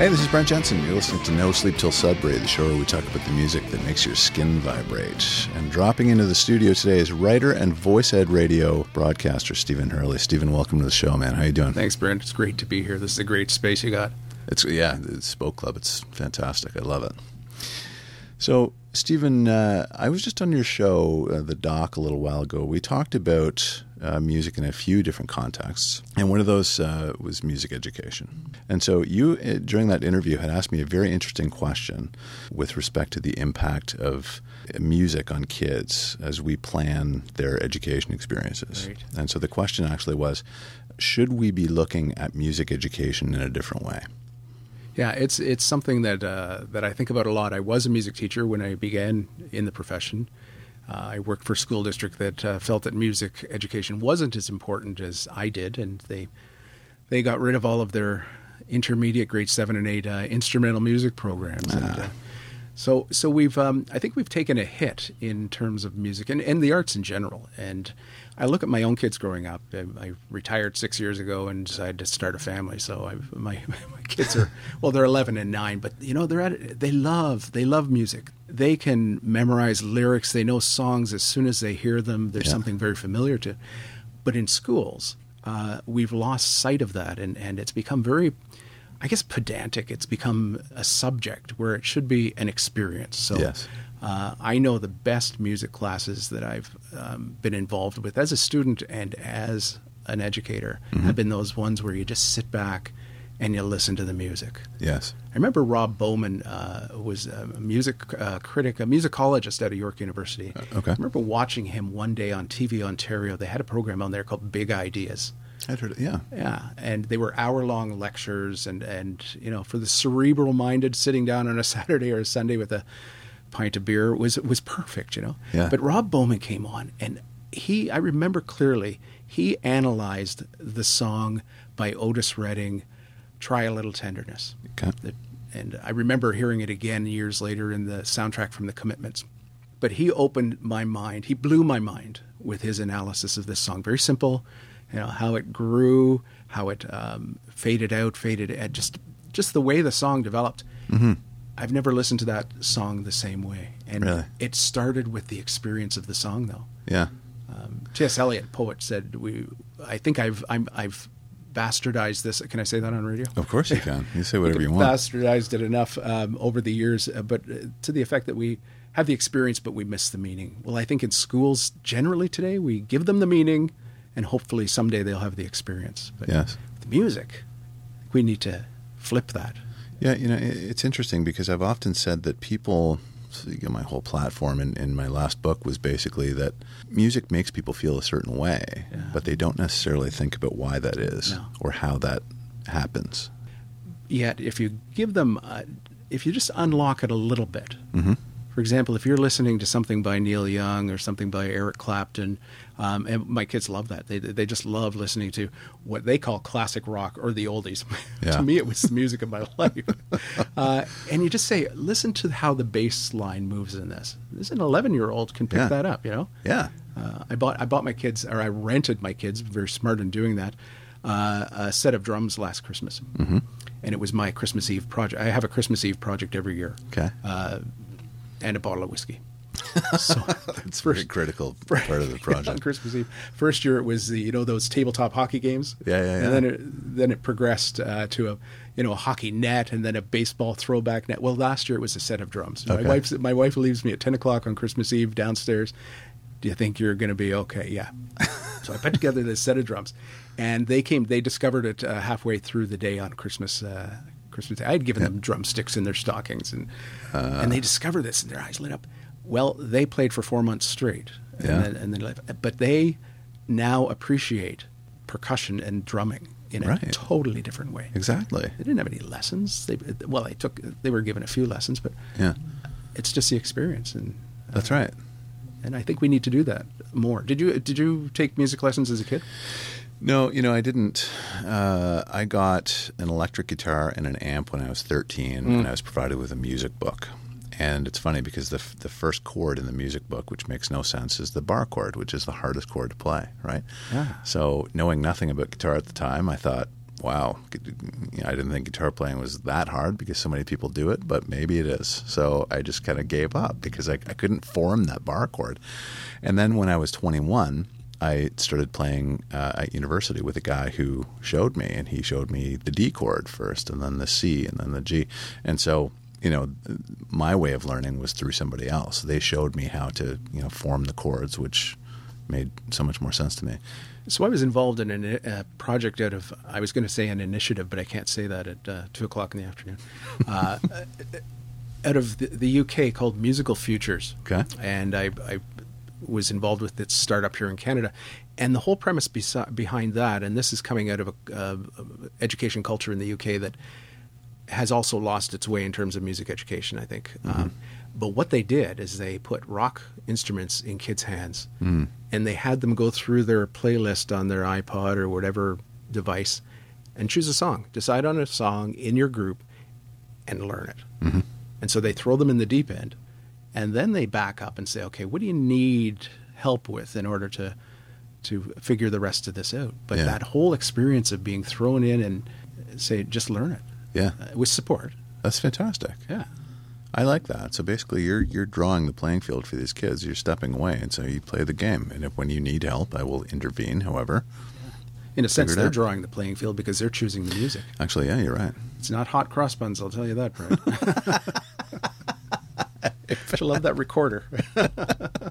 Hey, this is Brent Jensen. You're listening to No Sleep Till Sudbury, the show where we talk about the music that makes your skin vibrate. And dropping into the studio today is writer and VoicEd radio broadcaster Stephen Hurley. Stephen, welcome to the show, man. How you doing? Thanks, Brent. It's great to be here. This is a great space you got. It's yeah, it's Spoke Club. It's fantastic. I love it. So, Stephen, uh, I was just on your show, uh, the doc, a little while ago. We talked about uh, music in a few different contexts, and one of those uh, was music education. And so, you uh, during that interview had asked me a very interesting question with respect to the impact of music on kids as we plan their education experiences. Right. And so, the question actually was, should we be looking at music education in a different way? Yeah, it's it's something that uh, that I think about a lot. I was a music teacher when I began in the profession. Uh, I worked for a school district that uh, felt that music education wasn't as important as I did, and they they got rid of all of their intermediate grade seven and eight uh, instrumental music programs. And, uh, so so we've um, I think we've taken a hit in terms of music and, and the arts in general. And I look at my own kids growing up. I, I retired six years ago and decided to start a family. So I've, my my kids are well, they're eleven and nine, but you know they're at they love they love music. They can memorize lyrics. They know songs as soon as they hear them. There's Yeah. something very familiar to. But in schools, uh, we've lost sight of that, and and it's become very. I guess pedantic. It's become a subject where it should be an experience. So Yes. uh, I know the best music classes that I've um, been involved with as a student and as an educator have been those ones where you just sit back and you listen to the music. Yes. I remember Rob Bowman uh, was a music uh, critic, a musicologist at York University. okay. I remember watching him one day on TV Ontario. They had a program on there called Big Ideas. I'd heard it. Yeah. Yeah, and they were hour-long lectures, and and you know, for the cerebral-minded, sitting down on a Saturday or a Sunday with a pint of beer was was perfect, you know. Yeah. But Rob Bowman came on, and he, I remember clearly, he analyzed the song by Otis Redding, "Try a Little Tenderness." Okay. And I remember hearing it again years later in the soundtrack from The Commitments. But he opened my mind. He blew my mind with his analysis of this song. Very simple, you know, how it grew, how it um, faded out, faded, and just just the way the song developed. I've never listened to that song the same way. And Really? it started with the experience of the song, though. Yeah. Um, T.S. Eliot, poet, said, "We." I think I've I'm, I've bastardized this. Can I say that on radio? Of course you can. You say whatever you want. Bastardized it enough um, over the years, uh, but uh, to the effect that we have the experience, but we miss the meaning. Well, I think in schools generally today, we give them the meaning, and hopefully someday they'll have the experience. But Yes. the music, we need to flip that. Yeah, you know, it's interesting because I've often said that people, so, you know, my whole platform in, in my last book was basically that music makes people feel a certain way, Yeah. but they don't necessarily think about why that is No. or how that happens. Yet, if you give them, uh, if you just unlock it a little bit, Mm-hmm. For example, if you're listening to something by Neil Young or something by Eric Clapton, um, and my kids love that. They they just love listening to what they call classic rock or the oldies. Yeah. to me, it was the music of my life. uh, and you just say, listen to how the bass line moves in this. This an 11 year old can pick Yeah. that up. You know. Yeah. Uh, I bought I bought my kids, or I rented my kids. Very smart in doing that. Uh, a set of drums last Christmas, mm-hmm. and it was my Christmas Eve project. I have a Christmas Eve project every year, Okay. uh, and a bottle of whiskey. So It's a very critical part of the project. on. Christmas Eve. First year it was the you know those tabletop hockey games. Yeah, yeah, yeah. And then it, then it progressed uh, to a you know a hockey net and then a baseball throwback net. Well, last year it was a set of drums. Okay. My wife my wife leaves me at ten o'clock on Christmas Eve downstairs. Do you think you're going to be okay? Yeah. so I put together this set of drums, and they came. They discovered it uh, halfway through the day on Christmas. Uh, Christmas Day. I had given them drumsticks in their stockings, and uh. and they discovered this, and their eyes lit up. Well, they played for four months straight, and Yeah. then, and then left. But they now appreciate percussion and drumming in a Right. totally different way. Exactly. They didn't have any lessons. They well, they took. They were given a few lessons, but Yeah. it's just the experience, and That's uh, right. and I think we need to do that more. Did you did you take music lessons as a kid? No, you know, I didn't. Uh, I got an electric guitar and an amp when I was 13, Mm. and I was provided with a music book. And it's funny because the f- the first chord in the music book, which makes no sense, is the bar chord, which is the hardest chord to play, right? Yeah. So, knowing nothing about guitar at the time, I thought, wow, I didn't think guitar playing was that hard because so many people do it, but maybe it is. So I just kind of gave up because I, I couldn't form that bar chord. And then when I was 21, I started playing uh, at university with a guy who showed me, and he showed me the D chord first, and then the C, and then the G. And so, you know, my way of learning was through somebody else. They showed me how to, you know, form the chords, which made so much more sense to me. So I was involved in a uh, project out of, I was going to say an initiative, but I can't say that at uh, two o'clock in the afternoon. Uh, out of the, the, UK called Musical Futures. Okay. And I, I was involved with its startup here in Canada. And the whole premise besi- behind that, and this is coming out of a uh, education culture in the UK that has also lost its way in terms of music education, I think. Mm-hmm. Um, but what they did is they put rock instruments in kids' hands mm. and they had them go through their playlist on their iPod or whatever device and choose a song, decide on a song in your group and learn it. Mm-hmm. And so they throw them in the deep end and then they back up and say, okay, what do you need help with in order to to figure the rest of this out? But yeah. that whole experience of being thrown in and say, just learn it, yeah, uh, with support. That's fantastic. Yeah. I like that. So basically, you're you're drawing the playing field for these kids. You're stepping away, and so you play the game. And if when you need help, I will intervene. However, in a sense, they're out. drawing the playing field because they're choosing the music. Actually, yeah, you're right. It's not hot cross buns. I'll tell you that, Brad. I love that recorder. that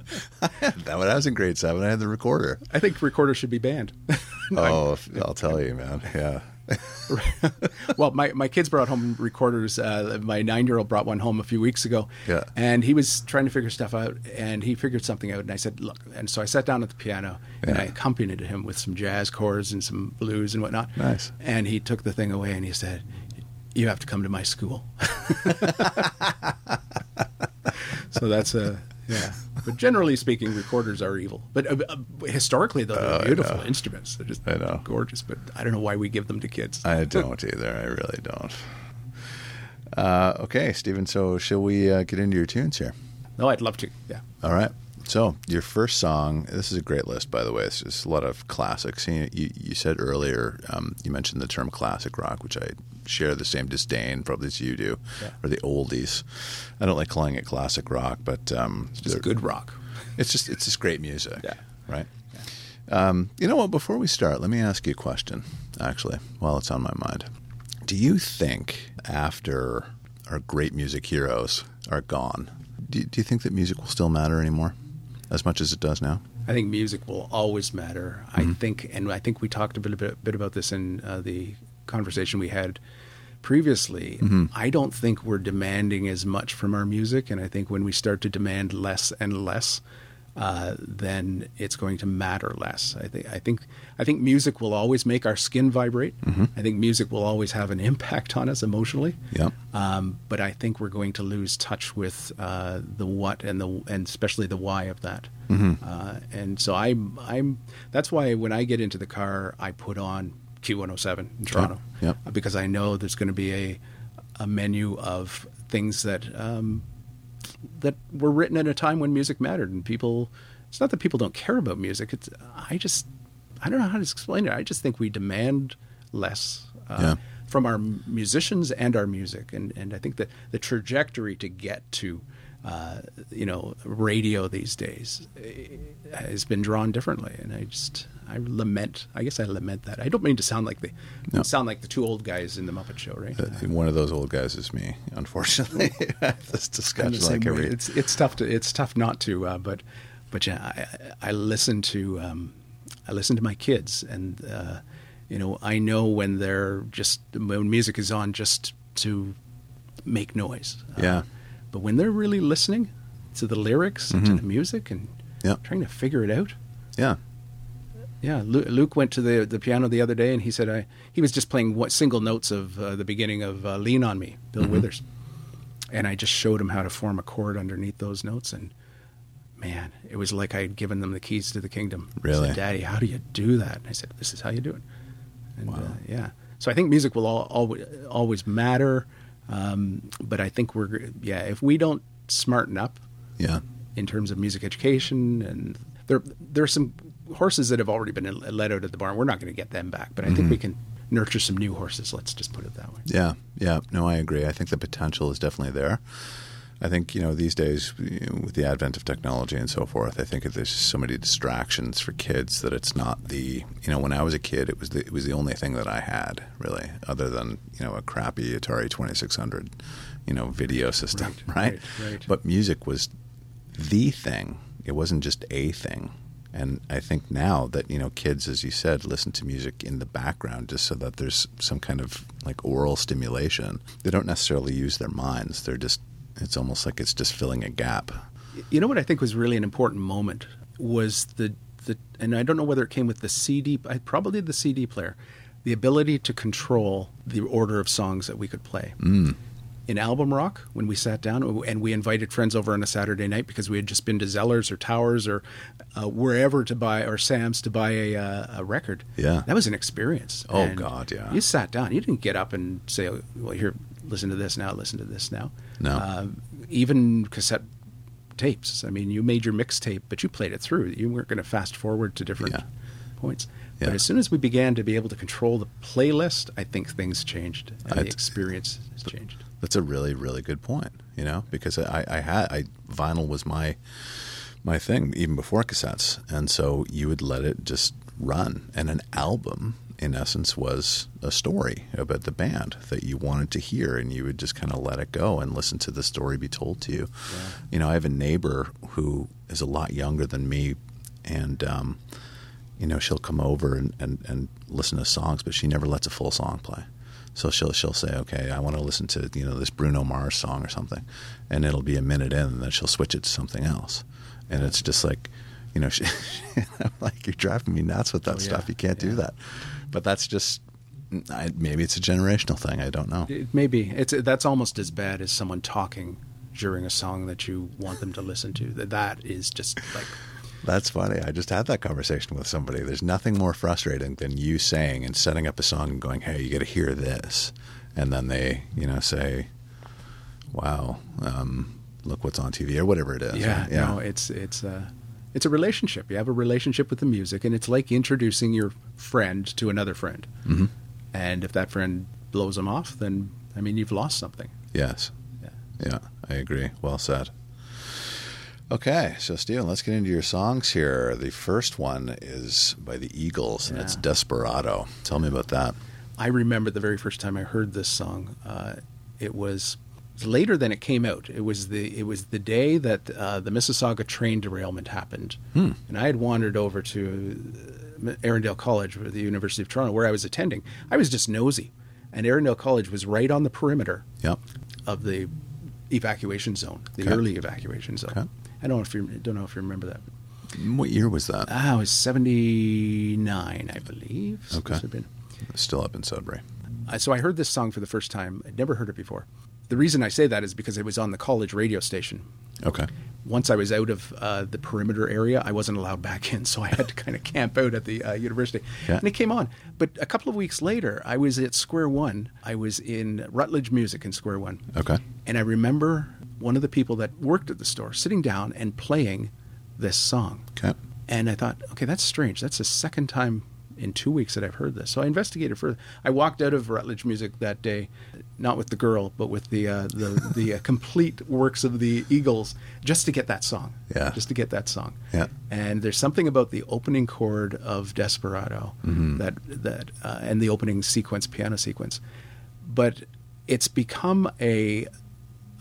when I was in grade seven, I had the recorder. I think recorders should be banned. oh, I'll tell you, man. Yeah. well, my, my kids brought home recorders. Uh, my nine year old brought one home a few weeks ago. Yeah. And he was trying to figure stuff out, and he figured something out. And I said, Look. And so I sat down at the piano yeah. and I accompanied him with some jazz chords and some blues and whatnot. Nice. And he took the thing away and he said, You have to come to my school. So that's a yeah. But generally speaking, recorders are evil. But uh, uh, historically, though, they're oh, beautiful instruments. They're just I know. gorgeous. But I don't know why we give them to kids. I don't either. I really don't. Uh, okay, Stephen. So, shall we uh, get into your tunes here? No, I'd love to. Yeah. All right. So, your first song. This is a great list, by the way. It's just a lot of classics. You, you, you said earlier, um, you mentioned the term classic rock, which I share the same disdain probably as you do, yeah. or the oldies. I don't like calling it classic rock, but um, it's just good rock. It's just it's just great music. Yeah. Right. Yeah. Um, you know what? Before we start, let me ask you a question. Actually, while it's on my mind, do you think after our great music heroes are gone, do, do you think that music will still matter anymore, as much as it does now? I think music will always matter. Mm-hmm. I think, and I think we talked a bit, a bit, bit about this in uh, the conversation we had previously, mm-hmm. I don't think we're demanding as much from our music. And I think when we start to demand less and less, uh, then it's going to matter less. I think I think I think music will always make our skin vibrate. Mm-hmm. I think music will always have an impact on us emotionally. Yeah. Um, but I think we're going to lose touch with uh, the what and the and especially the why of that. Mm-hmm. Uh, and so I'm I'm that's why when I get into the car, I put on Q107 in Toronto. Yep. Uh, because I know there's going to be a a menu of things that um, that were written at a time when music mattered and people. It's not that people don't care about music. It's I just I don't know how to explain it. I just think we demand less. Uh, yeah. From our musicians and our music, and and I think that the trajectory to get to uh, you know, radio these days eh, has been drawn differently, and I just I lament. I guess I lament that. I don't mean to sound like the no. sound like the two old guys in the Muppet Show, right? Uh, one of those old guys is me, unfortunately. this discussion, like every it's it's tough to it's tough not to, uh, but but yeah, I, I listen to um, I listen to my kids, and uh, you know I know when they're just when music is on just to make noise. Uh, yeah but when they're really listening to the lyrics, mm-hmm. to the music, and yep. trying to figure it out, yeah, yeah. Luke went to the the piano the other day, and he said I he was just playing what single notes of uh, the beginning of uh, "Lean on Me," Bill mm-hmm. Withers, and I just showed him how to form a chord underneath those notes, and man, it was like I had given them the keys to the kingdom. Really, said, Daddy, how do you do that? And I said, This is how you do it. And, wow. Uh, yeah. So I think music will all, always always matter. Um, but I think we're yeah, if we don't smarten up, yeah, in terms of music education, and there there are some horses that have already been let out of the barn. We're not going to get them back, but I mm-hmm. think we can nurture some new horses. Let's just put it that way. Yeah, yeah. No, I agree. I think the potential is definitely there. I think you know these days with the advent of technology and so forth, I think there's so many distractions for kids that it's not the you know when I was a kid it was the, it was the only thing that I had really other than you know a crappy Atari 2600 you know video system Right, right, right, right. but music was the thing it wasn't just a thing and I think now that you know kids as you said listen to music in the background just so that there's some kind of like aural stimulation they don't necessarily use their minds they're just it's almost like it's just filling a gap You know what I think was really an important moment was the the and I don't know whether it came with the CD, I probably the CD player, the ability to control the order of songs that we could play. mm. In album rock, when we sat down and we invited friends over on a Saturday night because we had just been to Zellers or Towers or uh, wherever to buy or Sam's to buy a, uh, a record. Yeah. that was an experience. Oh, And God, yeah. You sat down. You didn't get up and say, "Well, here, listen to this now. Listen to this now." No. Uh, even cassette tapes. I mean, you made your mixtape, but you played it through. You weren't going to fast forward to different Yeah. points. Yeah. But as soon as we began to be able to control the playlist, I think things changed and I- the experience has changed. That's a really, really good point. You know, because I, I had I vinyl was my my thing even before cassettes, and so you would let it just run. And an album, in essence, was a story about the band that you wanted to hear, and you would just kind of let it go and listen to the story be told to you. You know, I have a neighbor who is a lot younger than me, and um, you know, she'll come over and, and, and listen to songs, but she never lets a full song play. So she'll she'll say, okay, I want to listen to you know this Bruno Mars song or something, and it'll be a minute in, and then she'll switch it to something else, and it's just like, you know, she, I'm like you're driving me nuts with that Oh, yeah. stuff. You can't do that, but that's just I, maybe it's a generational thing. I don't know. It may be. It's that's almost as bad as someone talking during a song that you want them to listen to. That that is just like That's funny. I just had that conversation with somebody. There's nothing more frustrating than you saying and setting up a song and going, "Hey, you got to hear this," and then they, you know, say, "Wow, um, look what's on TV" or whatever it is. yeah, yeah. no, it's it's a it's a relationship. You have a relationship with the music, and it's like introducing your friend to another friend. hmm And if that friend blows them off, then I mean you've lost something. Yes. Yeah. Yeah, I agree. Well said. Okay, so Stephen, let's get into your songs here. The first one is by the Eagles, and it's Desperado. Tell me about that. I remember the very first time I heard this song. Uh, it was later than it came out. It was the it was the day that uh, the Mississauga train derailment happened, Hmm. and I had wandered over to uh, Erindale College, the University of Toronto, where I was attending. I was just nosy, and Erindale College was right on the perimeter Yep. of the evacuation zone, the Okay. early evacuation zone. Okay. I don't know if you don't know if you remember that. What year was that? Ah, it was seventy nine, I believe. Okay. Still up in Sudbury. Uh, so I heard this song for the first time. I'd never heard it before. The reason I say that is because it was on the college radio station. Okay. Once I was out of uh, the perimeter area, I wasn't allowed back in, so I had to kind of camp out at the uh, university. Yeah. And it came on. But a couple of weeks later, I was at Square One. I was in Rutledge Music in Square One. Okay. And I remember one of the people that worked at the store sitting down and playing this song. Okay. And I thought, okay, that's strange. That's the second time in two weeks that I've heard this. So I investigated further. I walked out of Rutledge Music that day, not with the girl, but with the uh, the the uh, complete works of the Eagles, just to get that song. Yeah. Just to get that song. Yeah. And there's something about the opening chord of Desperado Mhm. that that uh, and the opening sequence, piano sequence, but it's become a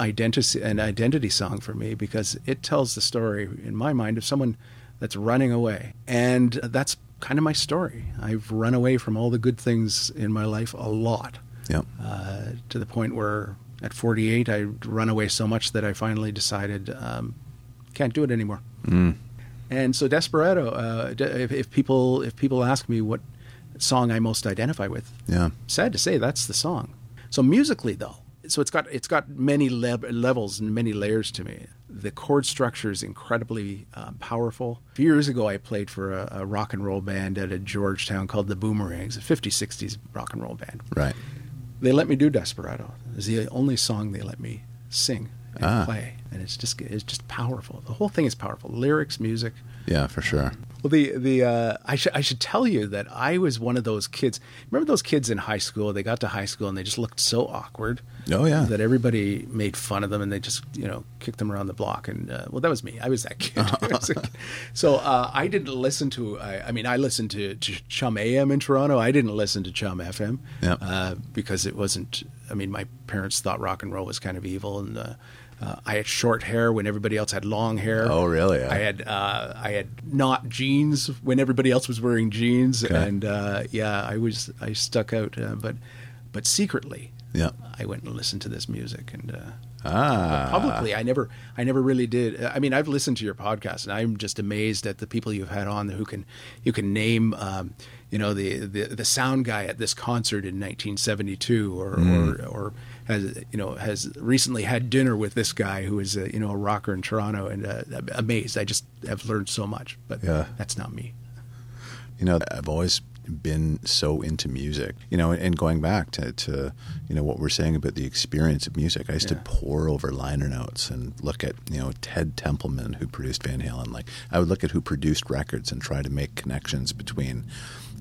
identity an identity song for me because it tells the story in my mind of someone that's running away and that's kind of my story i've run away from all the good things in my life a lot Yep. uh, to the point where at 48 i run away so much that i finally decided um, can't do it anymore Mm. and so desperado uh, de- if, if people if people ask me what song i most identify with Yeah. sad to say that's the song so musically though so it's got it's got many le- levels and many layers to me. The chord structure is incredibly uh, powerful. A few years ago i played for a, a rock and roll band at a georgetown called the boomerangs a 50s 60s rock and roll band. Right. they let me do desperado. It's the only song they let me sing and Ah. play. And it's just it's just powerful. The whole thing is powerful. Lyrics music. Yeah, for sure. Well, the the uh, I should I should tell you that I was one of those kids. Remember those kids in high school? They got to high school and they just looked so awkward. Oh, yeah. that everybody made fun of them and they just you know kicked them around the block. And uh, well, that was me. I was that kid. Was kid. so uh, I didn't listen to. I, I mean, I listened to, to Chum AM in Toronto. I didn't listen to Chum FM Yeah. uh, because it wasn't. I mean, my parents thought rock and roll was kind of evil and. Uh, uh, I had short hair when everybody else had long hair. Oh, really? I had uh, I had not jeans when everybody else was wearing jeans, Okay. and uh, yeah, I was I stuck out, uh, but but secretly, Yeah. I went and listened to this music, and uh, Ah. publicly, I never I never really did. I mean, I've listened to your podcast, and I'm just amazed at the people you've had on who can you can name. Um, you know the, the the sound guy at this concert in 1972, or or, or has you know has recently had dinner with this guy who is a, you know a rocker in Toronto, and uh, amazed. I just have learned so much, but Yeah. that's not me. You know, I've always been so into music. You know, and going back to, to you know what we're saying about the experience of music, I used Yeah. to pore over liner notes and look at you know Ted Templeman who produced Van Halen. Like I would look at who produced records and try to make connections between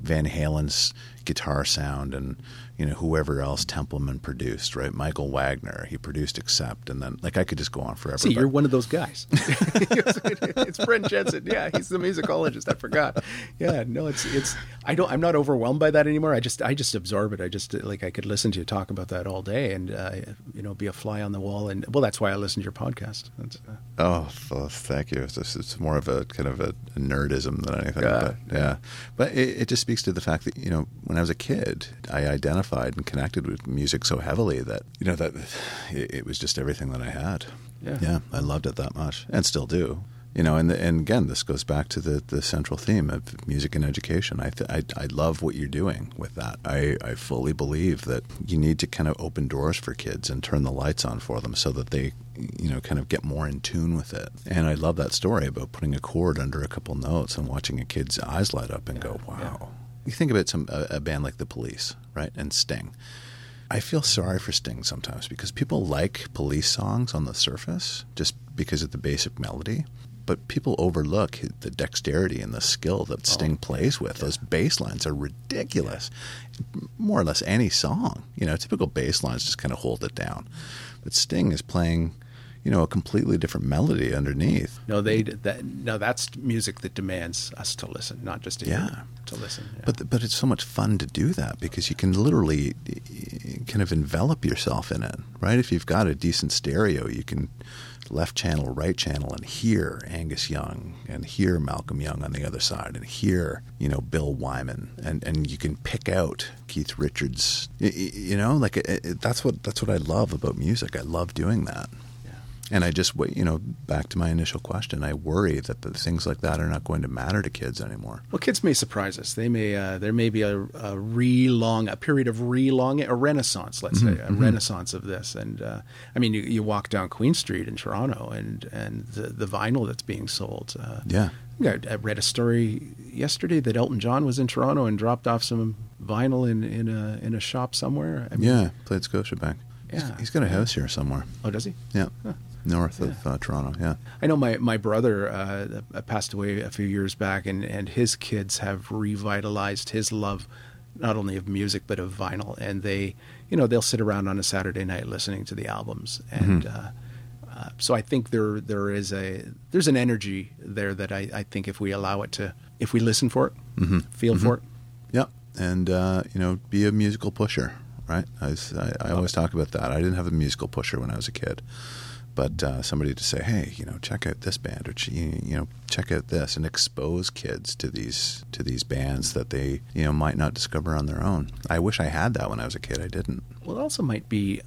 Van Halen's guitar sound and you know whoever else Templeman produced. Right, Michael Wagner he produced Accept, and then like I could just go on forever. See, but- you're one of those guys. it's Brent Jensen. Yeah, he's the musicologist. I forgot. Yeah, no, it's it's. I don't. I'm not overwhelmed by that anymore. I just I just absorb it. I just like I could listen to you talk about that all day, and uh, you know, be a fly on the wall. And well, that's why I listen to your podcast. That's, uh, Oh, th- thank you. It's, it's more of a kind of a, a nerdism than anything. Yeah. but yeah, but it, it just speaks to the fact that you know when I was a kid, I identified and connected with music so heavily that you know that it, it was just everything that I had. Yeah. yeah, I loved it that much, and still do. You know, and the, and again, this goes back to the, the central theme of music and education. I, th- I I love what you're doing with that. I, I fully believe that you need to kind of open doors for kids and turn the lights on for them so that they, you know, kind of get more in tune with it. And I love that story about putting a chord under a couple notes and watching a kid's eyes light up and go, "Wow!" Yeah. You think about some a, a band like the Police, right, and Sting. I feel sorry for Sting sometimes because people like police songs on the surface just because of the basic melody. But people overlook the dexterity and the skill that oh, Sting plays with. Those bass lines are ridiculous. More or less any song. You know, typical bass lines just kind of hold it down. But Sting is playing, you know, a completely different melody underneath. no, they that no, that's music that demands us to listen, not just to Yeah. hear, to listen. Yeah. But but it's so much fun to do that because you can literally kind of envelop yourself in it, right? If you've got a decent stereo, you can left channel, right channel, and hear Angus Young and hear Malcolm Young on the other side, and hear you know Bill Wyman, and and you can pick out Keith Richards. Y- y- You know, like it, it, that's what that's what I love about music. I love doing that. And I just, you know, back to my initial question, I worry that the things like that are not going to matter to kids anymore. Well, kids may surprise us. They may uh, there may be a, a re-long a period of re-long a renaissance, let's say, a renaissance of this. And uh, I mean, you, you walk down Queen Street in Toronto, and and the, the vinyl that's being sold. Uh, Yeah. I, I read a story yesterday that Elton John was in Toronto and dropped off some vinyl in, in a in a shop somewhere. I mean, Yeah, played Scotiabank. Yeah. he's got a house here somewhere. Oh, does he? Yeah, north of uh, Toronto. Yeah, I know my my brother uh, passed away a few years back, and and his kids have revitalized his love, not only of music but of vinyl. And they, you know, they'll sit around on a Saturday night listening to the albums, and uh, uh, so I think there there is a there's an energy there that I, I think if we allow it to, if we listen for it, feel for it, yeah, and uh, you know, be a musical pusher, right? I, was- I, I always talk about that. I didn't have a musical pusher when I was a kid, but uh, somebody to say, hey, you know, check out this band, or ch- you know, check out this, and expose kids to these to these bands that they you know might not discover on their own. I wish I had that when I was a kid. I didn't. well, it also might be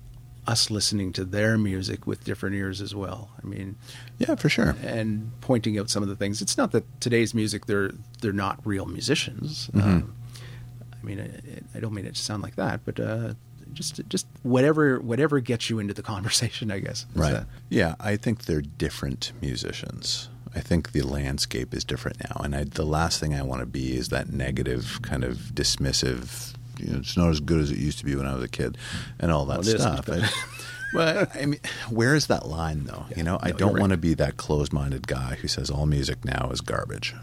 us listening to their music with different ears as well. I mean, Yeah, for sure. and pointing out some of the things. It's not that today's music they're they're not real musicians. Mm-hmm. Um, I mean, I, I don't mean it to sound like that, but uh, just just whatever whatever gets you into the conversation, I guess. Right. that- Yeah, I think they're different musicians. I think the landscape is different now, and I, the last thing I want to be is that negative, kind of dismissive. You know, it's not as good as it used to be when I was a kid, and all that Well, stuff. much. I- well, I mean, where is that line though? you know, I don't you're want to be that closed-minded guy who says all music now is garbage.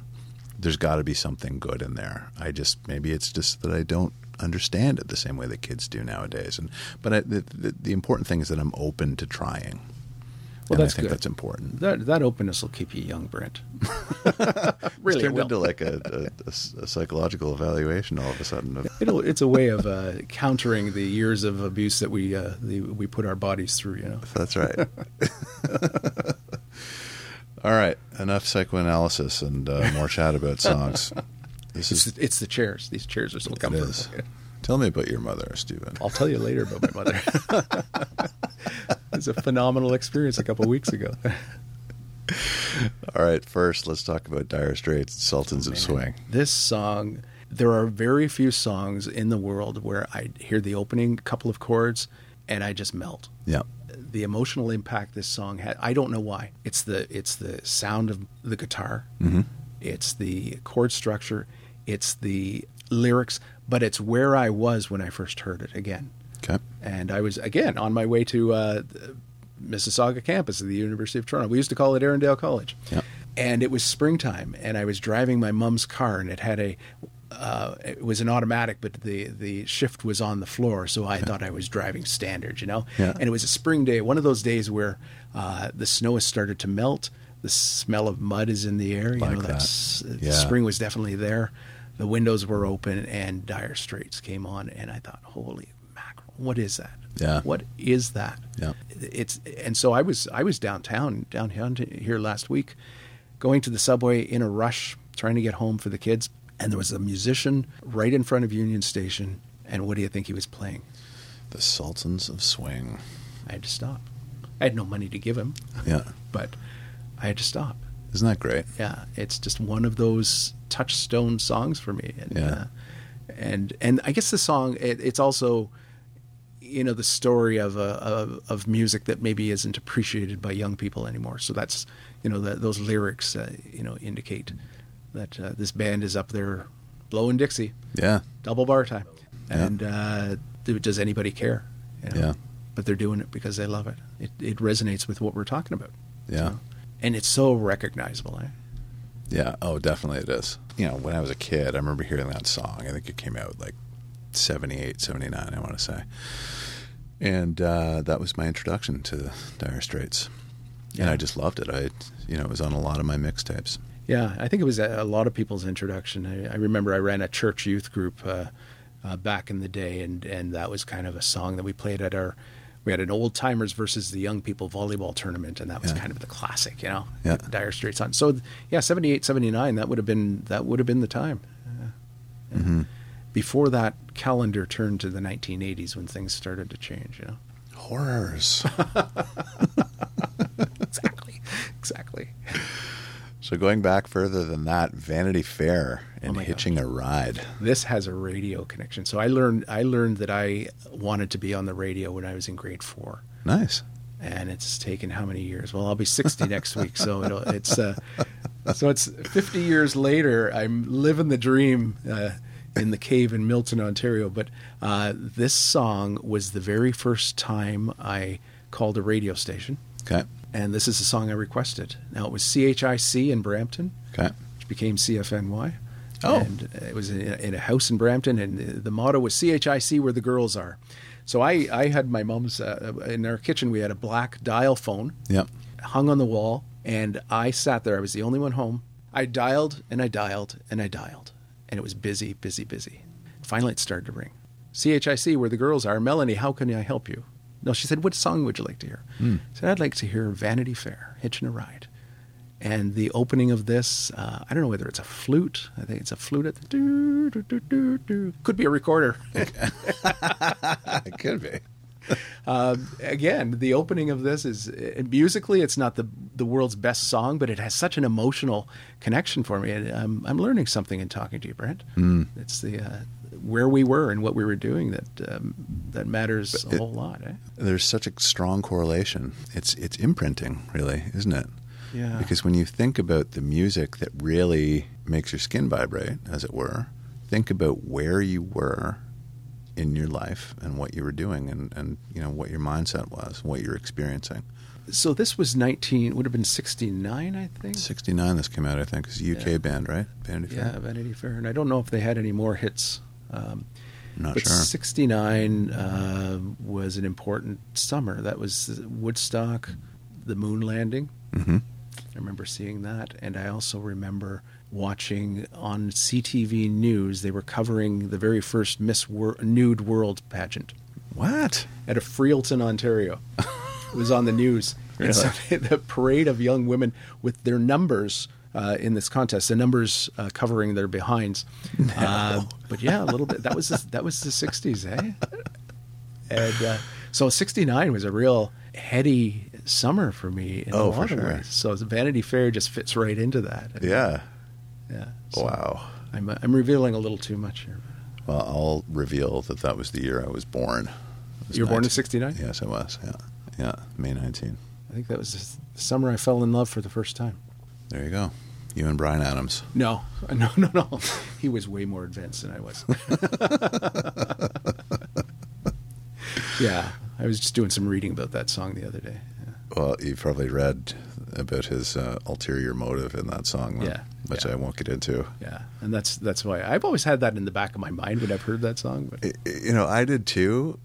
there's got to be something good in there. I just maybe it's just that I don't understand it the same way that kids do nowadays. And but I, the, the, the important thing is that I'm open to trying. Well, and that's I think good. that's important. That that openness will keep you young, Brent. really, turned into like a, a- a psychological evaluation all of a sudden. It'll, it's a way of uh, countering the years of abuse that we uh, the, we put our bodies through. You know. that's right. all right, enough psychoanalysis and uh, more chat about songs. This It's is the, it's the chairs. These chairs are so comfortable. is. Tell me about your mother, Stephen. I'll tell you later about my mother. it was a phenomenal experience a couple of weeks ago. All right, first let's talk about Dire Straits, Sultans of Swing. This song, there are very few songs in the world where I hear the opening couple of chords and I just melt. Yeah, The emotional impact this song had, I don't know why. It's the it's the sound of the guitar. Mm-hmm. It's the chord structure. It's the lyrics, but it's where I was when I first heard it again. okay. and I was again on my way to uh, the Mississauga campus of the University of Toronto. We used to call it Erindale College, Yep. and it was springtime, and I was driving my mom's car, and it had a uh, it was an automatic, but the the shift was on the floor, so I thought I was driving standard, you know. Yeah. And it was a spring day, one of those days where uh, the snow has started to melt, the smell of mud is in the air. You Like know, that. Yeah. spring was definitely there. The windows were open, and Dire Straits came on, and I thought, holy mackerel, what is that? Yeah. What is that? Yeah. It's and so I was I was downtown downtown here last week, going to the subway in a rush, trying to get home for the kids, and there was a musician right in front of Union Station, and what do you think he was playing? The Sultans of Swing. I had to stop. I had no money to give him, Yeah, but I had to stop. isn't that great? Yeah, it's just one of those touchstone songs for me. And, Yeah. uh, and and I guess the song it, it's also you know the story of, a, of of music that maybe isn't appreciated by young people anymore. So that's you know that those lyrics uh, you know indicate that uh, this band is up there blowing Dixie, Yeah, double bar time, Yeah. and uh, does anybody care? You know? Yeah. But they're doing it because they love it. It, it resonates with what we're talking about. yeah, So- and it's so recognizable. Eh? yeah. Oh, definitely it is. You know, when I was a kid, I remember hearing that song. I think it came out like 78, 79, I want to say. And uh, that was my introduction to Dire Straits. And I just loved it. I, you know, it was on a lot of my mixtapes. Yeah, I think it was a, a lot of people's introduction. I, I remember I ran a church youth group uh, uh, back in the day, and, and that was kind of a song that we played at our. We had an old timers versus the young people volleyball tournament, and that was Yeah. kind of the classic, you know, Yeah. Dire Straits on. So yeah, 78, 79, That would have been that would have been the time. Uh. Mm-hmm. Before that calendar turned to the 1980s when things started to change, you know. Horrors. Exactly, exactly. So going back further than that, Vanity Fair and Oh Hitching a Ride. this has a radio connection. So I learned I learned that I wanted to be on the radio when I was in grade four, Nice. and it's taken how many years? Well, I'll be sixty next week, so it'll, it's uh, so it's fifty years later. I'm living the dream. Uh, in the cave in Milton, Ontario. But uh, this song was the very first time I called a radio station, Okay. And this is the song I requested. Now it was CHIC in Brampton, Okay. which became CFNY. Oh. And it was in a, in a house in Brampton, and the- the motto was CHIC where the girls are. So I, I had my mom's, uh, in our kitchen, we had a black dial phone Yep. hung on the wall, and I sat there. I was the only one home. I dialed and I dialed and I dialed, and it was busy, busy, busy. Finally, it started to ring. CHIC, where the girls are. Melanie, how can I help you? No, she said, what song would you like to hear? I said, I'd like to hear Vanity Fair, Hitching a Ride. And the opening of this, uh, I don't know whether it's a flute. I think it's a flute at the doo, doo, doo, doo, doo. Could be a recorder. it could be. Um, again, the opening of this is uh, musically, it's not the the world's best song, but it has such an emotional connection for me. And I'm, I'm learning something in talking to you, Brent. Mm. It's the uh, where we were and what we were doing that um, that matters a it- whole lot. Eh? There's such a strong correlation. It's it's imprinting, really, isn't it? Yeah. Because when you think about the music that really makes your skin vibrate, as it were, think about where you were in your life and what you were doing and, and you know what your mindset was, what you're experiencing. So this was 19, would have been 69, I think. 69 this came out, I think. It's a UK Yeah. band, right? Vanity Fair? Yeah, Vanity Fair. And I don't know if they had any more hits. Um, not but sure. 69 uh, was an important summer. That was Woodstock, the moon landing. hmm I remember seeing that. And I also remember watching on CTV News, they were covering the very first Miss Wor- Nude World pageant What? at a Freelton, Ontario. it was on the news. And so the parade of young women with their numbers uh, in this contest, the numbers uh, covering their behinds. Uh, but yeah, a little bit. That was the, that was the '60s, eh? And uh, so '69 was a real heady summer for me in Oh, a for lot of sure. ways. So the Vanity Fair just fits right into that. Yeah. yeah. So Wow. I'm I'm revealing a little too much here. Well, I'll reveal that that was the year I was born. Was You were born in '69. Yes, I was. Yeah. Yeah. May 19. I think that was the summer I fell in love for the first time. There you go. You and Bryan Adams. No, no, no, no. He was way more advanced than I was. yeah, I was just doing some reading about that song the other day. Yeah. Well, you probably read about his uh, ulterior motive in that song, Yeah, which yeah. I won't get into. Yeah, and that's that's why I've always had that in the back of my mind when I've heard that song. But You know, I did too,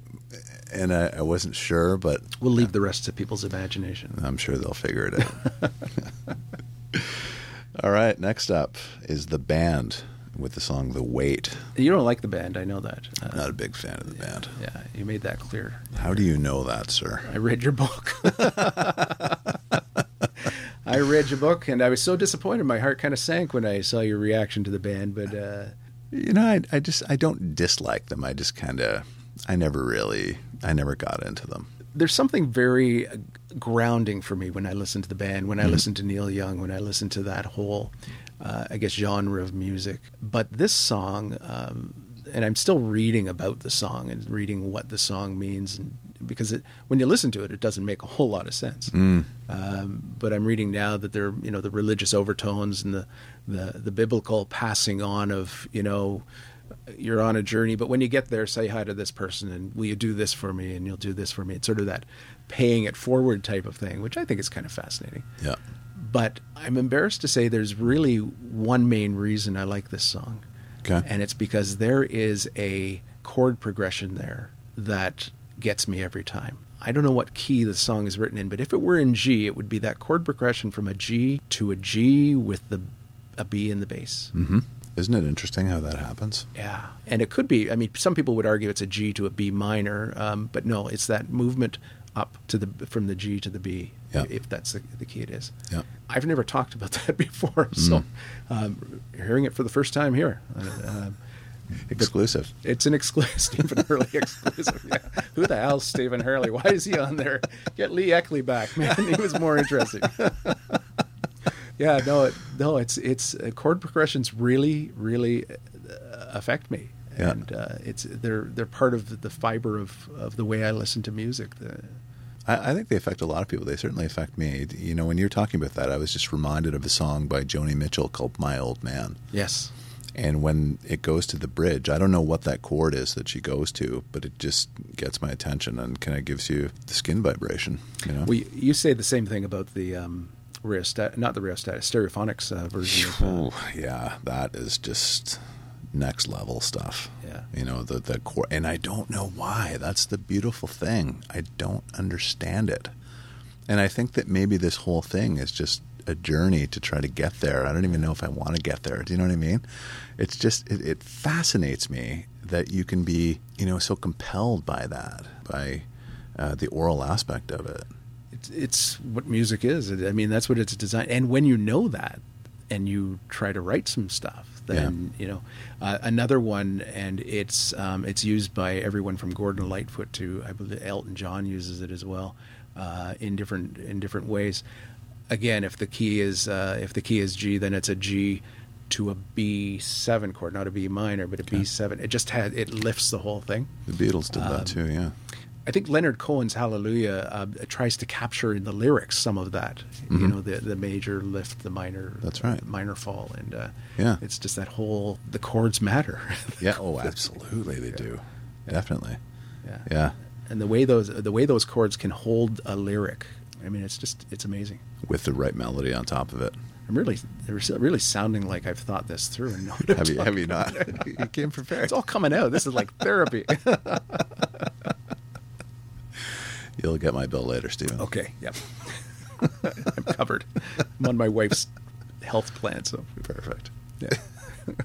and I, I wasn't sure, but we'll leave the rest to people's imagination. I'm sure they'll figure it out. All right, next up is the band with the song "The Weight." You don't like the band, I know that. Uh, I'm not a big fan of the band. yeah, you made that clear. How do you know that, sir? I read your book. I read your book, and I was so disappointed. My heart kind of sank when I saw your reaction to the band. But uh, You know, I, I just I don't dislike them. I just kind of I never really I never got into them. there's something very uh, grounding for me when I listen to the band, when I listen to Neil Young, when I listen to that whole, uh, I guess, genre of music. But this song, um, and I'm still reading about the song and reading what the song means, and because it, when you listen to it, it doesn't make a whole lot of sense. Um, but I'm reading now that there, you know, the religious overtones and the, the the biblical passing on of, you know, you're on a journey, but when you get there, say hi to this person and will you do this for me and you'll do this for me. It's sort of that paying it forward type of thing, which I think is kind of fascinating. Yeah. But I'm embarrassed to say there's really one main reason I like this song. Okay. And it's because there is a chord progression there that gets me every time. I don't know what key the song is written in, but if it were in G, it would be that chord progression from a G to a G with the a B in the bass. hmm Isn't it interesting how that happens? Yeah, and it could be. I mean, some people would argue it's a G to a B minor, um, but no, it's that movement up to the from the G to the B. Yeah. If that's the, the key, it is. Yeah. I've never talked about that before, so um, hearing it for the first time here. Uh, um, Exclusive. it's an exclusive, Stephen Hurley exclusive. Yeah. Who the hell's Stephen Hurley? Why is he on there? Get Lee Eckley back, man. He was more interesting. yeah, no, it, no, it's it's uh, chord progressions really, really uh, affect me, Yeah. and uh, it's they're they're part of the fiber of of the way I listen to music. The, I, I think they affect a lot of people. They certainly affect me. You know, when you're talking about that, I was just reminded of a song by Joni Mitchell called "My Old Man." yes, And when it goes to the bridge, I don't know what that chord is that she goes to, but it just gets my attention and kind of gives you the skin vibration. You know, we you say the same thing about the um, rheostat, not the rheostat, stereophonics uh, version. Of, uh, yeah, that is just next level stuff. Yeah. you know the the core and I don't know why. That's the beautiful thing. I don't understand it, and I think that maybe this whole thing is just a journey to try to get there. I don't even know if I want to get there. Do you know what I mean? It's just it, it fascinates me that you can be you know so compelled by that by uh, the aural aspect of it. it's, it's what music is. I mean, that's what it's designed. And when you know that, and you try to write some stuff, then you know uh, another one, and it's um, it's used by everyone from Gordon Lightfoot to I believe Elton John uses it as well uh, in different in different ways. Again, if the key is uh, if the key is G, then it's a G to a B seven chord, not a B minor, but a B seven. It just had it lifts the whole thing. The Beatles did Um, that too. Yeah. I think Leonard Cohen's Hallelujah uh, tries to capture in the lyrics some of that. You know, the the major lift, the minor. Mm-hmm. That's right. minor fall, and uh, Yeah. it's just that whole the chords matter. Yeah. Oh, absolutely, they do. Definitely. yeah. Yeah. And the way those the way those chords can hold a lyric I mean, it's just it's amazing. with the right melody on top of it. I'm really really sounding like I've thought this through and Have you, have you not? you came prepared. It's all coming out. This is like therapy. You'll get my bill later, Stephen. okay, yep. I'm covered. I'm on my wife's health plan, so Perfect. yeah.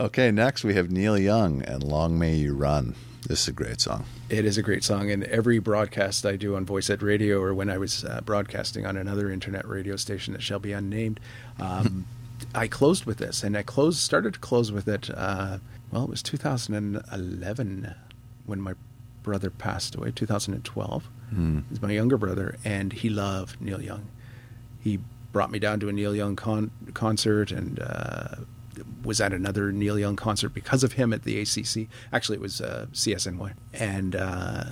Okay, next we have Neil Young and Long May You Run. This is a great song. It is a great song, and every broadcast I do on Voice at Radio, or when I was uh, broadcasting on another internet radio station that shall be unnamed, um, I closed with this, and I closed started to close with it. Uh, well, it was 2011 when my brother passed away. 2012. He's my younger brother, and he loved Neil Young. He brought me down to a Neil Young con- concert, and uh, was at another Neil Young concert because of him at the ACC. Actually, it was uh, CSNY, and uh,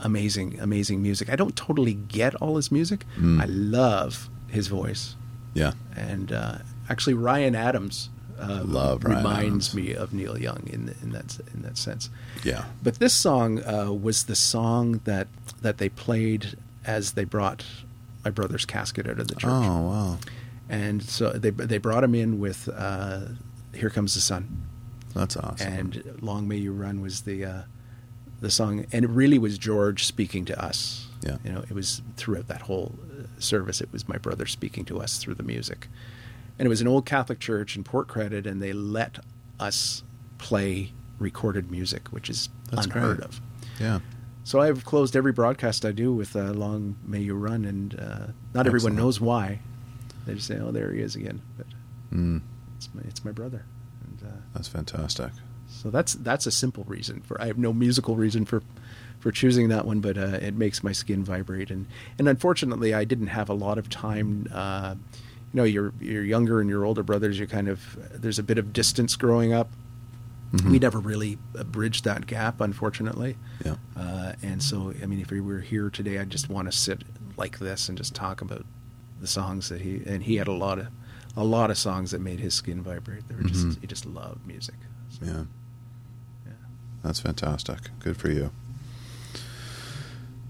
amazing, amazing music. I don't totally get all his music. I love his voice, Yeah. and uh, actually Ryan Adams uh, Love reminds me of Neil Young in in that in that sense. Yeah. But this song uh, was the song that that they played as they brought my brother's casket out of the church Oh, wow. and so they they brought him in with uh, "Here Comes the Sun," That's awesome. and "Long May You Run" was the uh, the song, and it really was George speaking to us. Yeah. you know, it was throughout that whole uh, service. It was my brother speaking to us through the music, and it was an old Catholic church in Port Credit, and they let us play recorded music, which is That's unheard great. of. yeah. So I've closed every broadcast I do with uh, "Long May You Run," and uh, not everyone knows why. They just say, "Oh, there he is again." But Mm, it's my, it's my brother, and uh, that's fantastic. so that's that's a simple reason for. I have no musical reason for for choosing that one, but uh, it makes my skin vibrate, and and unfortunately, I didn't have a lot of time. You know, your your younger and your older brothers, you kind of there's a bit of distance growing up. Mhm. We never really bridged that gap, unfortunately. Yeah. Uh, and so, I mean, if we were here today, I'd just want to sit like this and just talk about the songs that he and he had a lot of a lot of songs that made his skin vibrate. They were just Mhm. he just loved music. So, Yeah. yeah. That's fantastic. Good for you.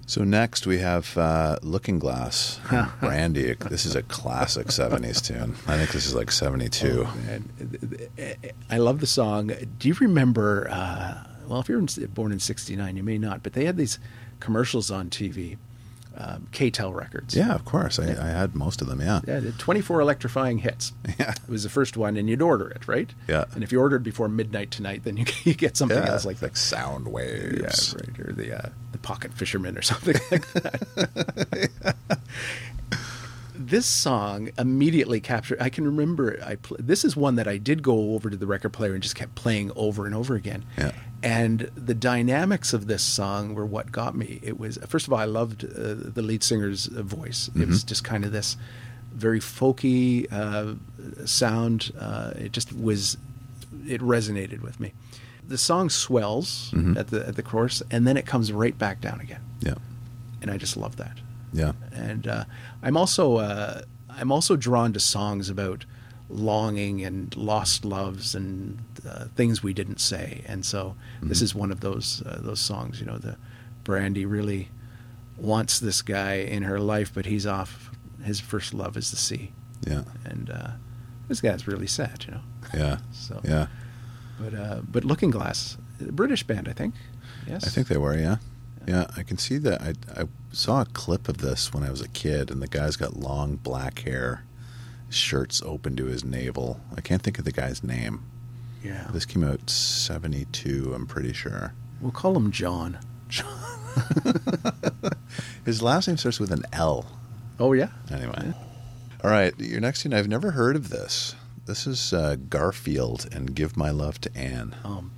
So next we have uh, Looking Glass, Brandy. This is a classic '70s tune. I think this is like '72. Oh. I love the song. Do you remember? Uh, well, if you're born in '69, you may not, but they had these commercials on TV, um, K-tel records. yeah, of course. I, I had most of them. Yeah. Yeah, the 24 electrifying hits. Yeah. It was the first one, and you'd order it, right? Yeah. And if you ordered before midnight tonight, then you, you get something Yeah, else like like that. sound Yeah, waves. right. Or the uh, the pocket fisherman or something like that. this song immediately captured. I can remember. I pl- this is one that I did go over to the record player and just kept playing over and over again. Yeah. And the dynamics of this song were what got me. It was first of all, I loved uh, the lead singer's voice. It was just kind of this very folky uh, sound. Uh, it just was. It resonated with me. The song swells Mhm. at the at the chorus, and then it comes right back down again, Yeah. and I just love that Yeah. and uh, I'm also uh, I'm also drawn to songs about longing and lost loves and uh, things we didn't say, and so this Mhm. is one of those uh, those songs. You know, the Brandy really wants this guy in her life, but he's off. His first love is the sea, Yeah. and uh, this guy's really sad. You know, Yeah. so Yeah. But uh, but Looking Glass, a British band, I think. Yes, I think they were, yeah. Yeah, I can see that. I, I saw a clip of this when I was a kid, and the guy's got long black hair, shirts open to his navel. I can't think of the guy's name. Yeah, This came out 72, I'm pretty sure. we'll call him John. John. His last name starts with an L. Oh yeah, Anyway. All right, your next tune, I've never heard of this. This is uh, Garfield and Give My Love to Anne. Um,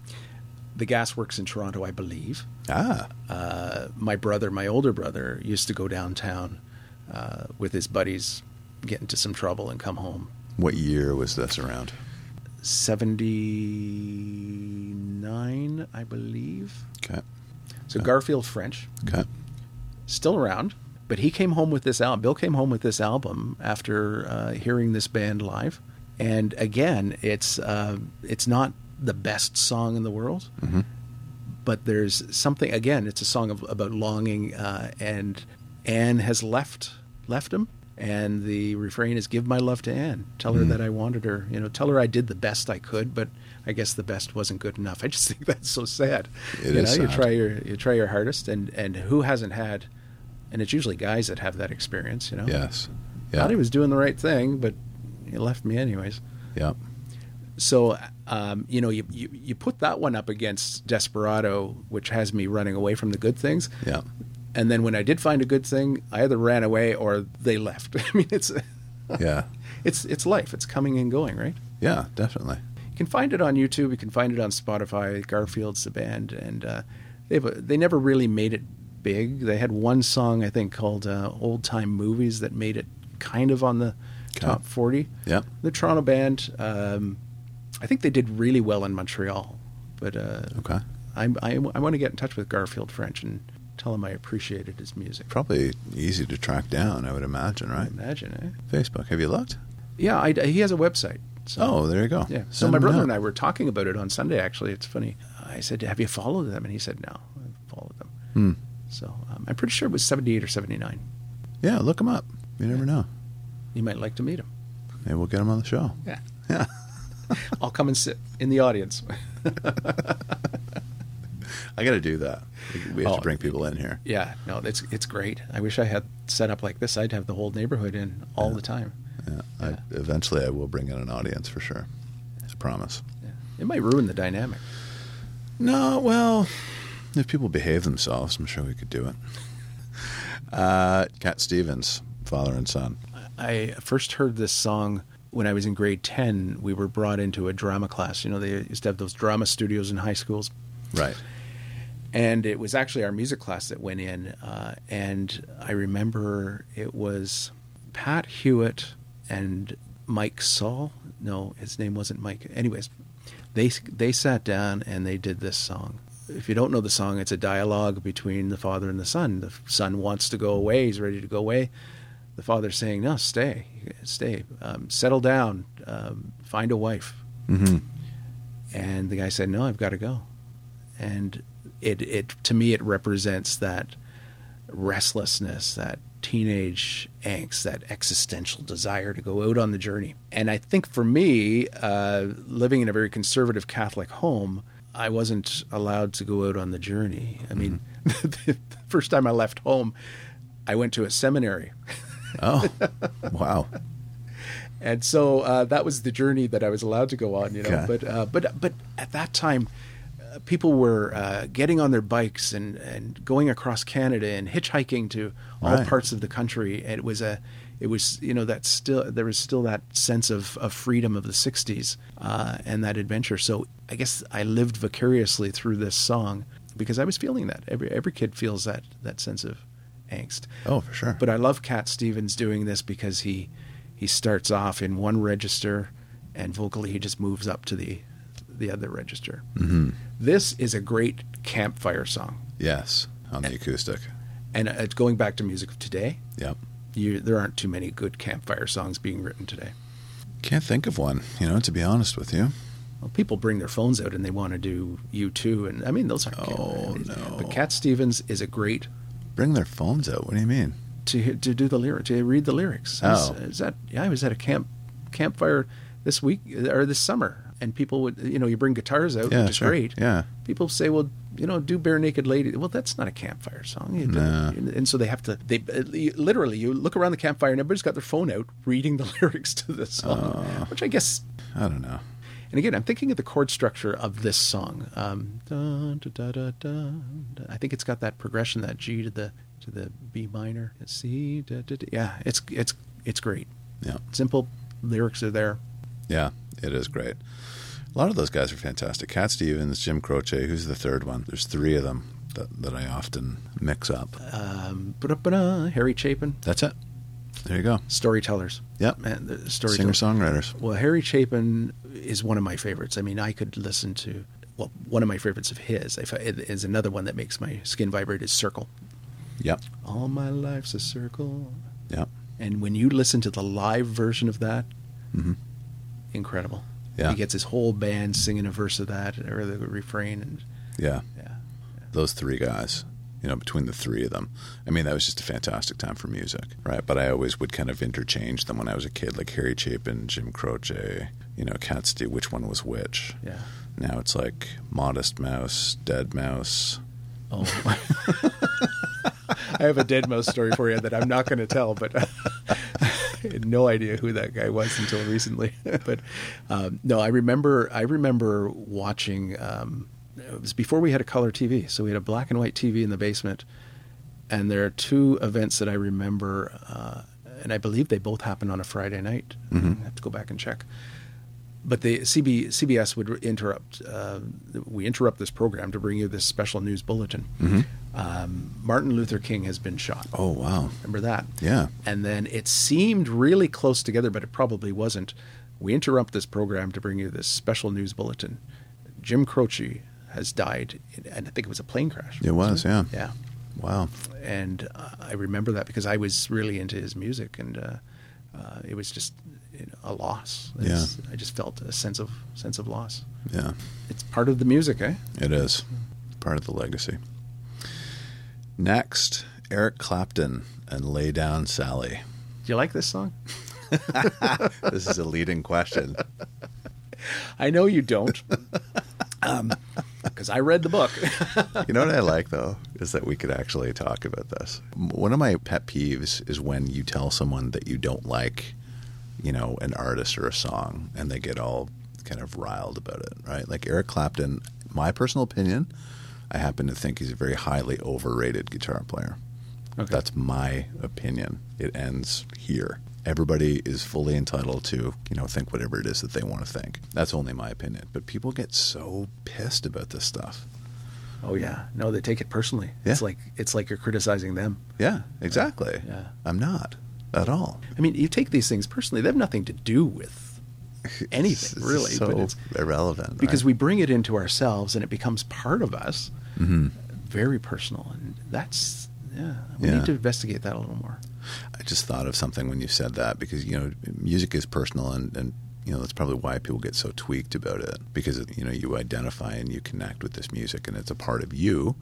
the gas works in Toronto, I believe. Ah, Uh, my brother, my older brother, used to go downtown uh, with his buddies, get into some trouble, and come home. what year was this around? 79, I believe. Okay. So Okay. Garfield French, Okay. still around, but he came home with this album. Bill came home with this album after uh, hearing this band live, and again, it's uh, it's not the best song in the world, hmm but there's something again. It's a song of, about longing, uh, and Anne has left left him, and the refrain is "Give my love to Anne. Tell her Mm. that I wanted her. You know, tell her I did the best I could, but I guess the best wasn't good enough." I just think that's so sad. It you is know, you try your you try your hardest, and and who hasn't had, and it's usually guys that have that experience. You know, Yes. Yeah. thought he was doing the right thing, but he left me anyways. yeah. So, um, you know, you, you you put that one up against Desperado, which has me running away from the good things. Yeah. And then when I did find a good thing, I either ran away or they left. I mean, it's Yeah. it's it's life. It's coming and going, right? Yeah. Definitely. You can find it on YouTube. You can find it on Spotify. Garfield's the band, and uh, they they never really made it big. They had one song I think called uh, "Old Time Movies" that made it kind of on the Okay. top forty. Yeah. The Toronto band, um, I think they did really well in Montreal, but uh, Okay. I, I, I want to get in touch with Garfield French and tell him I appreciated his music. Probably easy to track down, I would imagine, right? Imagine, eh? Facebook. Have you looked? Yeah, I, he has a website. So, Oh, there you go. yeah. So Send my brother and I were talking about it on Sunday. Actually, it's funny. I said, "Have you followed them?" And he said, "No, I've followed them." Hmm. So um, I'm pretty sure it was 78 or 79. Yeah, look them up. You never know. You might like to meet him. Maybe we'll get him on the show. Yeah, Yeah. I'll come and sit in the audience. I got to do that. We- have Oh. to bring people in here. yeah, no, it's it's great. I wish I had set up like this. I'd have the whole neighborhood in all the time. Yeah. I, eventually, I will bring in an audience for sure. I promise. Yeah. It might ruin the dynamic. No, well, if people behave themselves, I'm sure we could do it. Uh, Cat Stevens, father and son. I first heard this song when I was in grade 10. We were brought into a drama class. You know, they used to have those drama studios in high schools. Right. And it was actually our music class that went in. Uh, and I remember it was Pat Hewitt and Mike Saul. No, his name wasn't Mike. Anyways, they they sat down and they did this song. If you don't know the song, it's a dialogue between the father and the son. The son wants to go away; he's ready to go away. The father's saying, "No, stay, stay, um, settle down, um, find a wife." Mm-hmm. And the guy said, "No, I've got to go." And it it to me it represents that restlessness, that teenage angst, that existential desire to go out on the journey. And I think for me, uh, living in a very conservative Catholic home, I wasn't allowed to go out on the journey. I mean, the first time I left home, I went to a seminary. Oh, wow. and so uh, that was the journey that I was allowed to go on, you know. But uh, but but at that time, uh, people were uh, getting on their bikes and and going across Canada and hitchhiking to all Right. parts of the country. And it was a it was you know that still there was still that sense of, of freedom of the '60s uh, and that adventure. So I guess I lived vicariously through this song because I was feeling that. Every every kid feels that that sense of angst. Oh, for sure. But I love Cat Stevens doing this because he he starts off in one register and vocally he just moves up to the the other register. hmm This is a great campfire song. Yes, on the acoustic. And uh, going back to music of today, Yep. you, there aren't too many good campfire songs being written today. Can't think of one, you know, to be honest with you. Well, people bring their phones out and they want to do U2, and I mean those aren't. Oh, no. But Cat Stevens is a great Bring their phones out. What do you mean? to to do the lyric to read the lyrics. Oh. is that yeah? I was at a camp campfire this week or this summer, and people would you know you bring guitars out, Yeah, which is sure. great. Yeah. People say, well, you know, do Barenaked lady. Well, that's not a campfire song. You No. And so they have to. They uh, literally you look around the campfire and everybody's got their phone out reading the lyrics to this song, Oh. which I guess. I don't know. And again, I'm thinking of the chord structure of this song. Um, da, da, da. I think it's got that progression, that G to the to the B minor, C. Yeah, it's it's it's great. Yeah. Simple lyrics are there. Yeah, it is great. A lot of those guys are fantastic. Cat Stevens, Jim Croce. Who's the third one? There's three of them that, that I often mix up. Um, Harry Chapin, That's it. There you go. storytellers. Yep. Man, the Singer storytellers. songwriters. Well, Harry Chapin is one of my favorites. I mean, I could listen to well, one of my favorites of his. I, it is another one that makes my skin vibrate is Circle. Yep. All my life's a circle. Yep. And when you listen to the live version of that, hmm incredible. Yeah. He gets his whole band singing a verse of that or the refrain, and Yeah. yeah, Those three guys. You know, between the three of them. I mean, that was just a fantastic time for music, right? But I always would kind of interchange them when I was a kid, like Harry Chapin, Jim Croce, you know, Cat Steve, which one was which. Yeah. Now it's like Modest Mouse, Dead Mouse. Oh. I have a dead mouse story for you that I'm not going to tell, but I had no idea who that guy was until recently. but um, no, I remember. I remember watching. Um, it was before we had a color TV, so we had a black and white TV in the basement, and there are two events that I remember, uh, and I believe they both happened on a Friday night. Mhm. I have to go back and check. But the CB, CBS would interrupt. Uh, we interrupt this program to bring you this special news bulletin. Mhm. Um, Martin Luther King has been shot. Oh, wow. Remember that? Yeah. And then it seemed really close together, but it probably wasn't. We interrupt this program to bring you this special news bulletin. Jim Croce has died, in, and I think it was a plane crash. It was, yeah. it? Yeah. Wow. And uh, I remember that because I was really into his music, and uh, uh, it was just you know, a loss. It's- I just felt a sense of sense of loss. Yeah. It's part of the music, eh? It is part of the legacy. Next, Eric Clapton and Lay Down Sally. Do you like this song? this is a leading question. I know you don't, because I read the book. You know what I like though is that we could actually talk about this. One of my pet peeves is when you tell someone that you don't like, you know, an artist or a song, and they get all kind of riled about it, right? Like Eric Clapton, my personal opinion, I happen to think he's a very highly overrated guitar player. Okay. That's my opinion. It ends here. Everybody is fully entitled to, you know, think whatever it is that they want to think. That's only my opinion. But people get so pissed about this stuff. Oh yeah, no, they take it personally. Yeah. It's like it's like you're criticizing them. Yeah, exactly. Yeah. I'm not at all. I mean, you take these things personally; they have nothing to do with anything, really. so but it's irrelevant. because right? we bring it into ourselves, and it becomes part of us. Mhm. Very personal, and that's yeah. We Yeah. need to investigate that a little more. I just thought of something when you said that because you know music is personal and, and you know that's probably why people get so tweaked about it because you know you identify and you connect with this music and it's a part of you.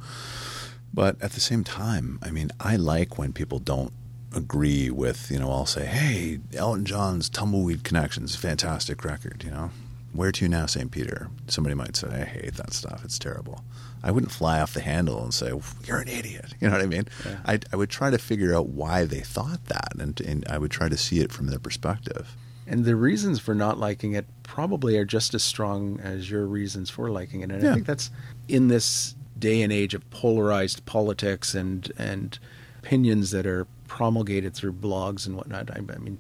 But at the same time, I mean, I like when people don't agree with you know I'll say, hey, Elton John's Tumbleweed Connections, fantastic record, you know. Where to now, St. Peter? Somebody might say, I hate that stuff. It's terrible. I wouldn't fly off the handle and say, you're an idiot. You know what I mean? Yeah. I, I would try to figure out why they thought that, and, and I would try to see it from their perspective. And the reasons for not liking it probably are just as strong as your reasons for liking it. And Yeah. I think that's in this day and age of polarized politics and and opinions that are promulgated through blogs and whatnot. I, I mean,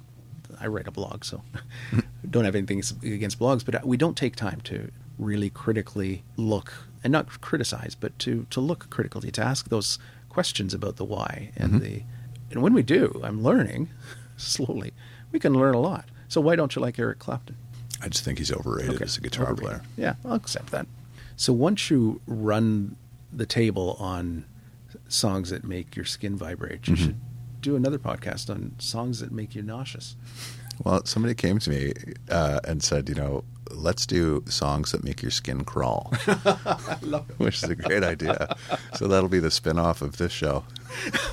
I write a blog, so don't have anything against blogs, but we don't take time to really critically look and not criticize, but to to look critically to ask those questions about the why and Mhm. the and when we do, I'm learning slowly. We can learn a lot. So why don't you like Eric Clapton? I just think he's overrated Okay, as a guitar overrated. player. Yeah, I'll accept that. So once you run the table on songs that make your skin vibrate, you Mhm. should do another podcast on songs that make you nauseous. Well, somebody came to me uh, and said, you know, let's do songs that make your skin crawl, which is a great idea. So that'll be the spin off of this show.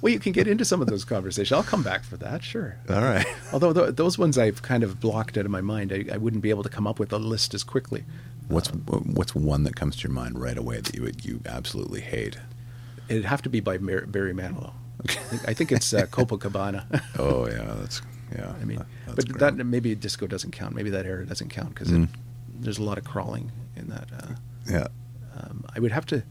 well, you can get into some of those conversations. I'll come back for that, sure. All right. Although th- those ones I've kind of blocked out of my mind, I, I wouldn't be able to come up with a list as quickly. What's what's one that comes to your mind right away that you would, you absolutely hate? It'd have to be by Barry Manilow. I think, I think it's uh, Copacabana. Oh yeah, that's yeah. I mean, that's but great. that maybe disco doesn't count. Maybe that era doesn't count because Mm. there's a lot of crawling in that. Uh, yeah. um, I would have to,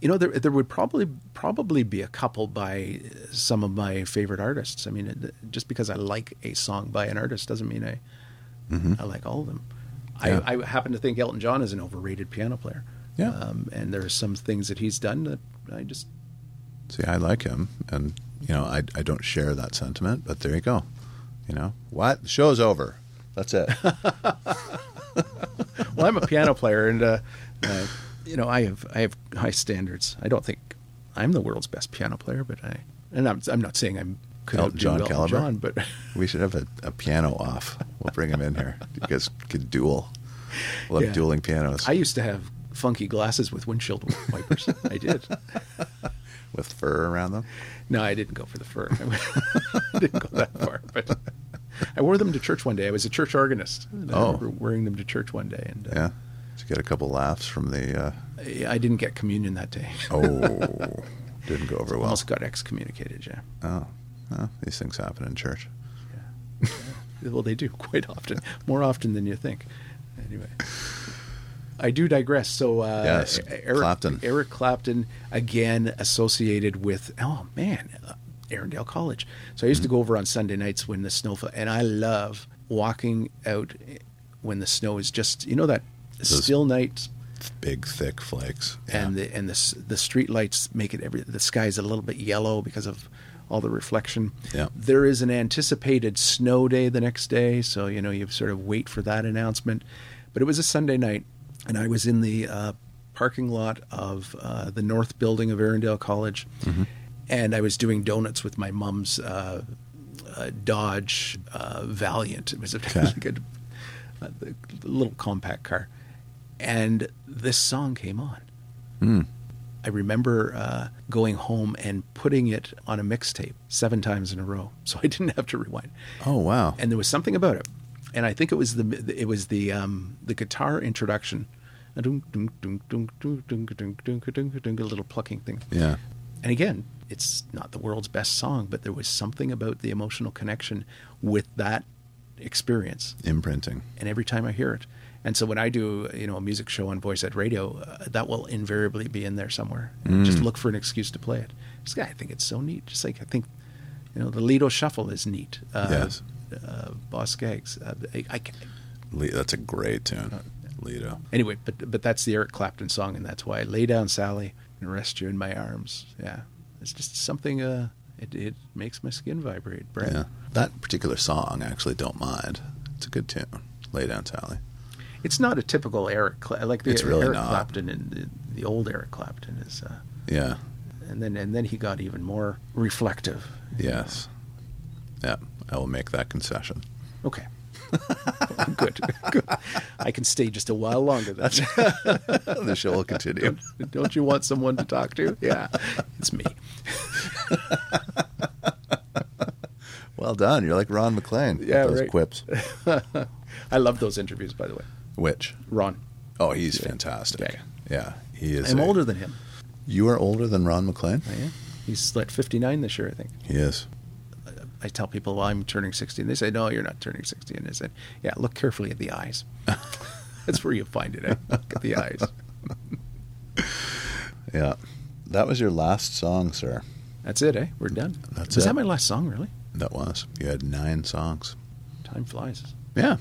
you know, there there would probably probably be a couple by some of my favorite artists. I mean, it, just because I like a song by an artist doesn't mean I Mhm. I like all of them. Yeah. I, I happen to think Elton John is an overrated piano player. Yeah. um, and there are some things that he's done that I just See, I like him, and you know, I I don't share that sentiment, but there you go. You know what? The show's over. That's it. well, I'm a piano player, and uh, uh, you know, I have I have high standards. I don't think I'm the world's best piano player, but I and I'm I'm not saying I'm could Elton John Elton caliber? John, but we should have a, a piano off. We'll bring him in here. You guys could duel. We'll have Yeah. dueling pianos. I used to have funky glasses with windshield wipers. I did. With fur around them? No, I didn't go for the fur. I didn't go that far, but I wore them to church one day. I was a church organist. And I Oh. remember wearing them to church one day, and uh, Yeah. To get a couple laughs from the. Uh, I I didn't get communion that day. oh, didn't go over well. Almost got excommunicated. Yeah. Oh, well, these things happen in church. Yeah. Well, they do quite often, more often than you think. Anyway, I do digress. So, uh, Yes, Eric Clapton. Eric Clapton again associated with oh man, Erindale College. So I used to Mm-hmm. go over on Sunday nights when the snow fell, and I love walking out when the snow is just you know that Those- still night Big, thick flakes. Yeah. and the and the the street lights make it every the sky is a little bit yellow because of all the reflection. Yeah. There is an anticipated snow day the next day, so you know you sort of wait for that announcement. But it was a Sunday night, and I was in the uh, parking lot of uh, the north building of Erindale College, and I was doing donuts with my mom's uh, uh, Dodge uh, Valiant. It was a, okay. like a, a, little compact car, and this song came on. Mm. I remember going home and putting it on a mixtape seven times in a row, so I didn't have to rewind. Oh wow! And there was something about it, and I think it was the it was the um, the guitar introduction a little plucking thing. Yeah. And again, it's not the world's best song, but there was something about the emotional connection with that experience Imprinting. and every time I hear it. And so when I do, you know, a music show on VoicEd Radio, uh, that will invariably be in there somewhere. And Just look for an excuse to play it. Just, I think it's so neat. Just like I think, you know, the Lido Shuffle is neat. Uh, Yes. Uh, Boz Scaggs. Uh, I, I Le- that's a great Uh, tune. Lido. anyway, but but that's the Eric Clapton song, and that's why I lay down Sally and rest you in my arms. Yeah, it's just something. Uh, it it makes my skin vibrate. Brett. Yeah. That particular song, I actually don't mind. It's a good tune. Lay Down Sally. It's not a typical Eric. Cla- like the It's really Eric not. Clapton and the, the old Eric Clapton is. Uh, Yeah. and then and then he got even more reflective. Yes. Yeah. I will make that concession. Okay. good. Good. I can stay just a while longer. That's the show will continue. don't you want someone to talk to? Yeah, it's me. Well done. You're like Ron MacLean. with Yeah, those right. quips. I love those interviews, by the way. Which? Ron, Oh, he's fantastic. Yeah. Yeah. He is. I'm a- older than him. You are older than Ron MacLean? I am. He's like 59 this year, I think. He is. I tell people, well, I'm turning 60. And they say, no, you're not turning 60. And I said, yeah, look carefully at the eyes. That's where you find it. Eh? Look at the eyes. Yeah. That was your last song, sir. That's it, eh? We're done. That's Was it. that my last song, really? That was. You had nine songs. Time flies. Yeah.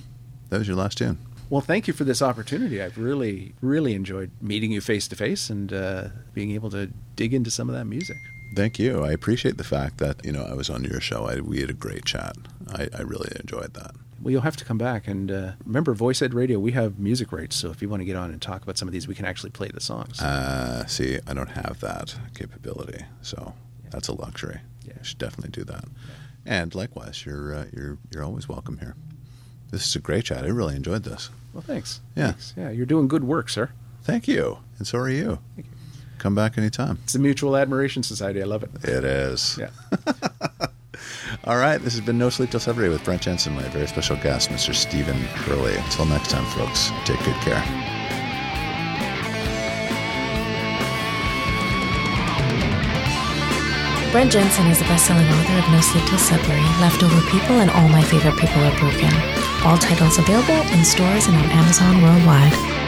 That was your last tune. Well, thank you for this opportunity. I've really, really enjoyed meeting you face to face and uh, being able to dig into some of that music. Thank you. I appreciate the fact that, you know, I was on your show. I, we had a great chat. I, I really enjoyed that. Well, you'll have to come back and uh, remember, VoicEd Radio. We have music rights, so if you want to get on and talk about some of these, we can actually play the songs. Uh, see, I don't have that capability, so that's a luxury. Yeah. I should definitely do that. And likewise, you're uh, you're you're always welcome here. This is a great chat. I really enjoyed this. well, thanks. Yeah. Thanks. Yeah, you're doing good work, sir. Thank you, and so are you. Thank you. Come back anytime. It's a Mutual Admiration Society. I love it. It is. Yeah. All right. This has been No Sleep Till Saturday with Brent Jensen, my very special guest, Mr. Stephen Hurley. Until next time, folks. Take good care. Brent Jensen is the best-selling author of No Sleep Till Sudbury, Leftover People, and All My Favorite People Are Broken. All titles available in stores and on Amazon worldwide.